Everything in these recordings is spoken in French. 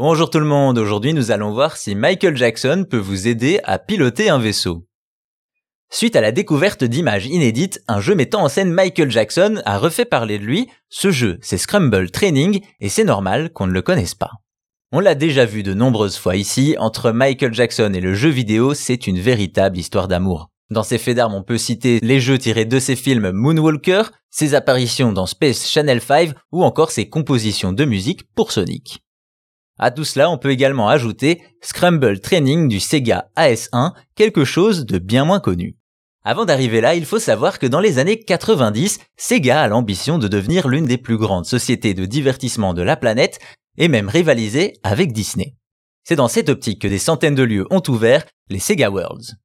Bonjour tout le monde, aujourd'hui nous allons voir si Michael Jackson peut vous aider à piloter un vaisseau. Suite à la découverte d'images inédites, un jeu mettant en scène Michael Jackson a refait parler de lui. Ce jeu, c'est Scramble Training, et c'est normal qu'on ne le connaisse pas. On l'a déjà vu de nombreuses fois ici, entre Michael Jackson et le jeu vidéo, c'est une véritable histoire d'amour. Dans ses faits d'armes, on peut citer les jeux tirés de ses films Moonwalker, ses apparitions dans Space Channel 5 ou encore ses compositions de musique pour Sonic. À tout cela, on peut également ajouter Scramble Training du Sega AS1, quelque chose de bien moins connu. Avant d'arriver là, il faut savoir que dans les années 90, Sega a l'ambition de devenir l'une des plus grandes sociétés de divertissement de la planète et même rivaliser avec Disney. C'est dans cette optique que des centaines de lieux ont ouvert les Sega Worlds.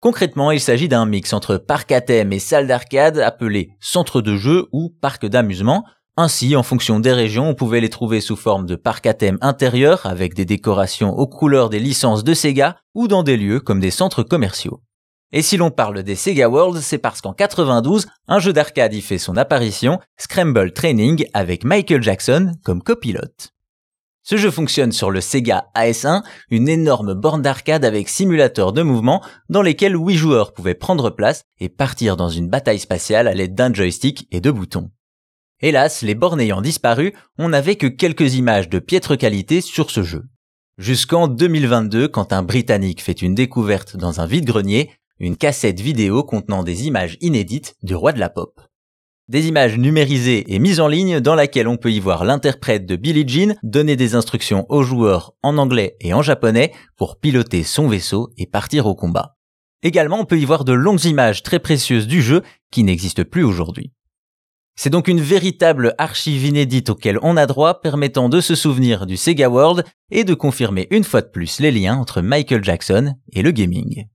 Concrètement, il s'agit d'un mix entre parc à thème et salle d'arcade appelé centre de jeu ou parc d'amusement, ainsi, en fonction des régions, on pouvait les trouver sous forme de parcs à thème intérieur avec des décorations aux couleurs des licences de Sega ou dans des lieux comme des centres commerciaux. Et si l'on parle des Sega World, c'est parce qu'en 92, un jeu d'arcade y fait son apparition, Scramble Training avec Michael Jackson comme copilote. Ce jeu fonctionne sur le Sega AS1, une énorme borne d'arcade avec simulateur de mouvement dans lesquels 8 joueurs pouvaient prendre place et partir dans une bataille spatiale à l'aide d'un joystick et de boutons. Hélas, les bornes ayant disparu, on n'avait que quelques images de piètre qualité sur ce jeu. Jusqu'en 2022, quand un Britannique fait une découverte dans un vide-grenier, une cassette vidéo contenant des images inédites du roi de la pop. Des images numérisées et mises en ligne dans laquelle on peut y voir l'interprète de Billie Jean donner des instructions aux joueurs en anglais et en japonais pour piloter son vaisseau et partir au combat. Également, on peut y voir de longues images très précieuses du jeu qui n'existent plus aujourd'hui. C'est donc une véritable archive inédite auquel on a droit permettant de se souvenir du Sega World et de confirmer une fois de plus les liens entre Michael Jackson et le gaming.